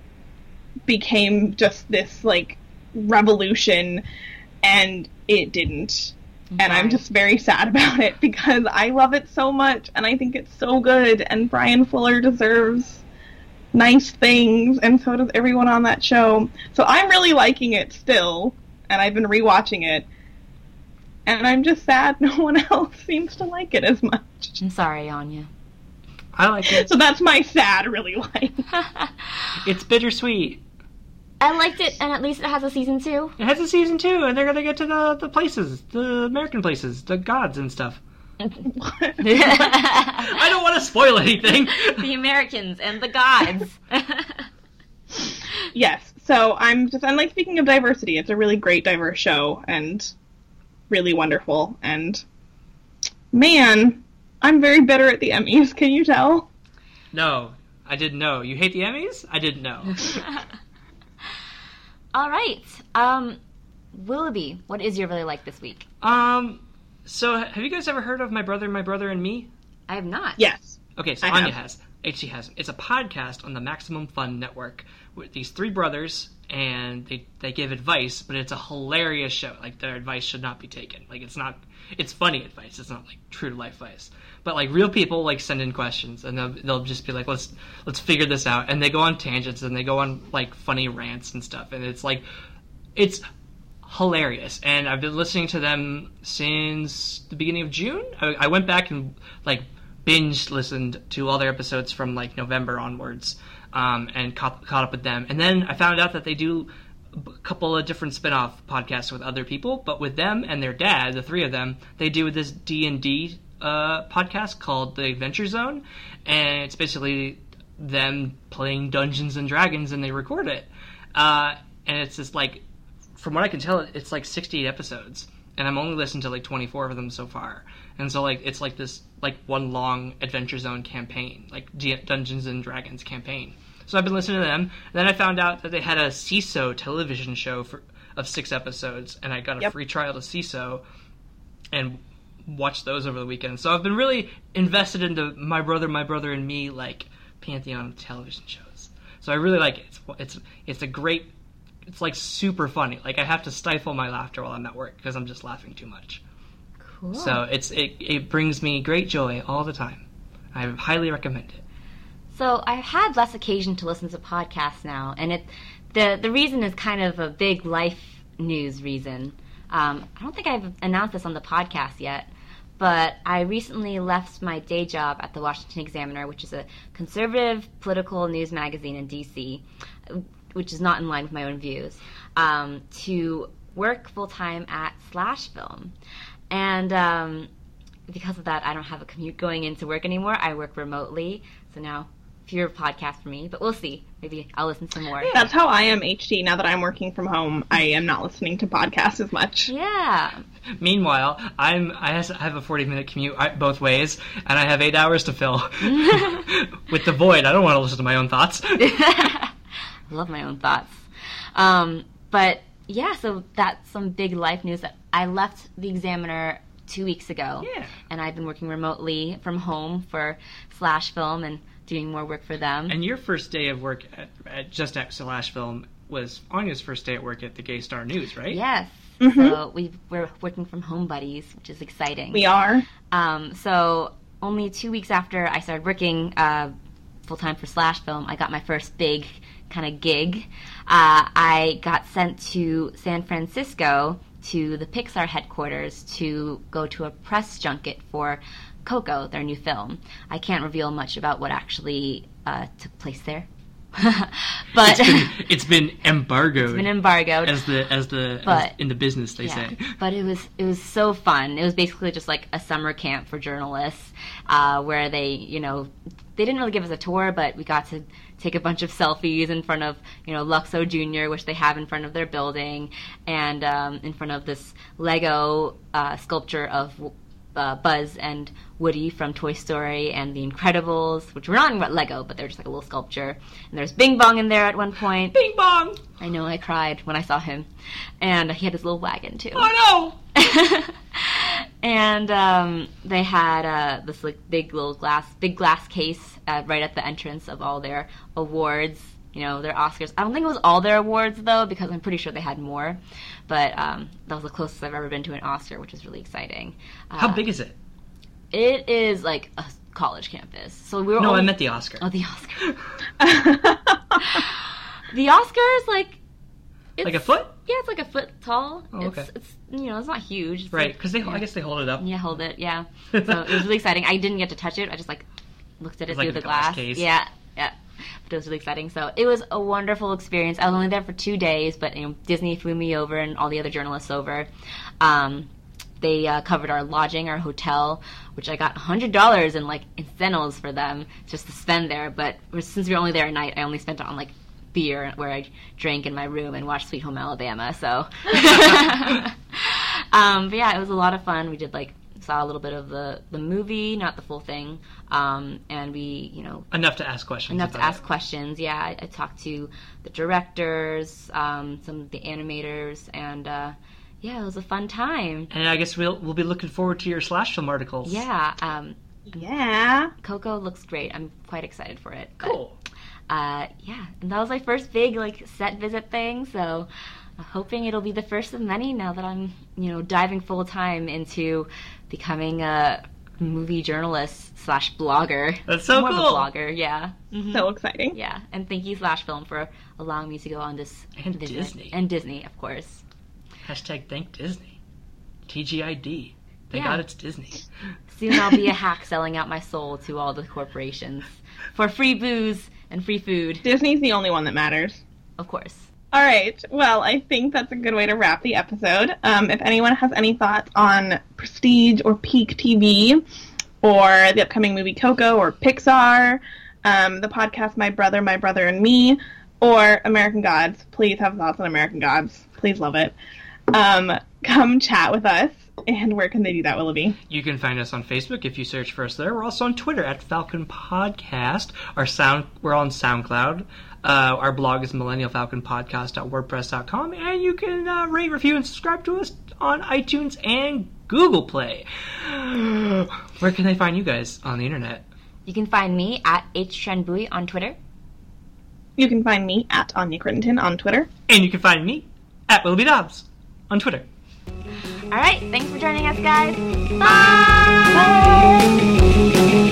became just this like revolution and it didn't. And I'm just very sad *laughs* about it because I love it so much and I think it's so good and Bryan Fuller deserves nice things and so does everyone on that show. So I'm really liking it still and I've been rewatching it. And I'm just sad *laughs* no one else seems to like it as much. I'm sorry, Anya. I like it. So that's my sad really *laughs* like. It's bittersweet. I liked it, and at least it has a season two. It has a season two, and they're gonna get to the the places, the American places, the gods and stuff. *laughs* I don't want to spoil anything. The Americans and the gods. *laughs* yes. So I'm just and like speaking of diversity, it's a really great diverse show and really wonderful and man, I'm very bitter at the Emmys, can you tell? no, I didn't know. You hate the Emmys? I didn't know. *laughs* All right. Um, Willoughby, what is your really like this week? Um, so have you guys ever heard of My Brother, My Brother and Me? I have not. Yes. Okay, so I Anya have. has. Has. It's a podcast on the Maximum Fun Network with these three brothers, and they they give advice, but it's a hilarious show. Like their advice should not be taken. Like it's not. It's funny advice. It's not like true to life advice. But like real people like send in questions, and they'll they'll just be like, let's let's figure this out, and they go on tangents and they go on like funny rants and stuff, and it's like, it's hilarious and i've been listening to them since the beginning of june i, I went back and like binge listened to all their episodes from like november onwards um, and caught, caught up with them and then i found out that they do a couple of different spin-off podcasts with other people but with them and their dad the three of them they do this d&d uh, podcast called the adventure zone and it's basically them playing dungeons and dragons and they record it uh, and it's just like from what I can tell, it's like 68 episodes, and I'm only listened to like 24 of them so far. And so like it's like this like one long Adventure Zone campaign, like D- Dungeons and Dragons campaign. So I've been listening to them. And then I found out that they had a Seeso television show for of six episodes, and I got a Yep. free trial to Seeso, and watched those over the weekend. So I've been really invested into my brother, my brother, and me like pantheon of television shows. So I really like it. It's it's it's a great. It's like super funny. Like I have to stifle my laughter while I'm at work because I'm just laughing too much. Cool. So it's it it brings me great joy all the time. I highly recommend it. So I've had less occasion to listen to podcasts now, and it the the reason is kind of a big life news reason. Um, I don't think I've announced this on the podcast yet, but I recently left my day job at the Washington Examiner, which is a conservative political news magazine in D.C., which is not in line with my own views, um, to work full time at Slash Film, and um, because of that, I don't have a commute going into work anymore. I work remotely, so now fewer podcasts for me. But we'll see. Maybe I'll listen some more. That's how I am HT now that I'm working from home. I am not listening to podcasts as much. Yeah. Meanwhile, I'm I have a 40 minute commute uh, both ways, and I have eight hours to fill. *laughs* With the void, I don't want to listen to my own thoughts. I *laughs* *laughs* love my own thoughts. Um, but yeah, so that's some big life news that I left the Examiner two weeks ago. Yeah. And I've been working remotely from home for Slash Film and doing more work for them. And your first day of work at, at just at Slash Film was Anya's first day at work at the Gay Star News, right? yes. Mhm. So we we're working from home buddies, which is exciting. We are. Um, so only two weeks after I started working uh, full time for Slash Film, I got my first big kind of gig. Uh, I got sent to San Francisco to the Pixar headquarters to go to a press junket for Coco, their new film. I can't reveal much about what actually uh, took place there *laughs* but it's been, it's been embargoed. it's been embargoed. as the as the as But- in the business they yeah, say. but it was it was so fun. It was basically just like a summer camp for journalists, uh, where they you know they didn't really give us a tour, but we got to take a bunch of selfies in front of you know Luxo Junior, which they have in front of their building, and um, in front of this Lego uh, sculpture of. Uh, Buzz and Woody from Toy Story and The Incredibles, which were not in Lego, but they're just like a little sculpture. And there's Bing Bong in there at one point. Bing bong! I know I cried when I saw him, and he had his little wagon too. Oh no! *laughs* and um, they had uh, this like big little glass, big glass case uh, right at the entrance of all their awards. You know, their Oscars. I don't think it was all their awards though, because I'm pretty sure they had more. But um, that was the closest I've ever been to an Oscar, which was really exciting. Uh, How big is it? It is like a college campus. So we were. No, I only- meant the Oscar. Oh, the Oscar. *laughs* the Oscar is like. It's, like a foot? Yeah, it's like a foot tall. Oh, okay. It's, it's you know, it's not huge. It's Right, like- because they yeah. I guess they hold it up. Yeah, hold it. Yeah. *laughs* So it was really exciting. I didn't get to touch it. I just like looked at it like through a the glass glass. Yeah, yeah. But it was really exciting. So it was a wonderful experience. I was only there for two days, but you know, Disney flew me over and all the other journalists over. Um, they uh, covered our lodging, our hotel, which I got hundred dollars in like incentives for them just to spend there. But since we were only there a night, I only spent it on like beer where I drank in my room and watched Sweet Home Alabama. So, *laughs* um, but yeah, it was a lot of fun. We did like saw a little bit of the the movie, not the full thing, um, and we you know Enough to ask questions. enough to about ask questions. Yeah, I, I talked to the directors, um, some of the animators, and uh, yeah, it was a fun time. And I guess we'll we'll be looking forward to your slash film articles. Yeah, um, yeah. Coco looks great. I'm quite excited for it. But, Cool. Uh, yeah, and that was my first big like set visit thing. So, I'm hoping it'll be the first of many now that I'm you know diving full time into becoming a movie journalist slash blogger. That's so More cool. of a blogger, yeah. Mhm. So exciting. Yeah, and thank you Slash Film for allowing me to go on this And visit. Disney. and Disney, of course. Hashtag thank Disney. TGID. Thank Yeah. God it's Disney. Soon I'll be a *laughs* hack selling out my soul to all the corporations for free booze and free food, Disney's the only one that matters. of course. All right. Well, I think that's a good way to wrap the episode. Um, if anyone has any thoughts on Prestige or Peak TV or the upcoming movie Coco or Pixar, um, the podcast My Brother, My Brother and Me, or American Gods, please have thoughts on American Gods. Please love it. Um, come chat with us. And where can they do that, Willoughby? You can find us on Facebook if you search for us there. We're also on Twitter at Falcon Podcast. Our sound we're on SoundCloud. Uh, our blog is millennialfalconpodcast.wordpress.com, and you can uh, rate, review, and subscribe to us on iTunes and Google Play. *gasps* Where can they find you guys on the internet? You can find me at HTranBui on Twitter. You can find me at Anya Crittenton on Twitter. And you can find me at Willoughby Dobbs on Twitter. All right, thanks for joining us, guys. Bye. Bye.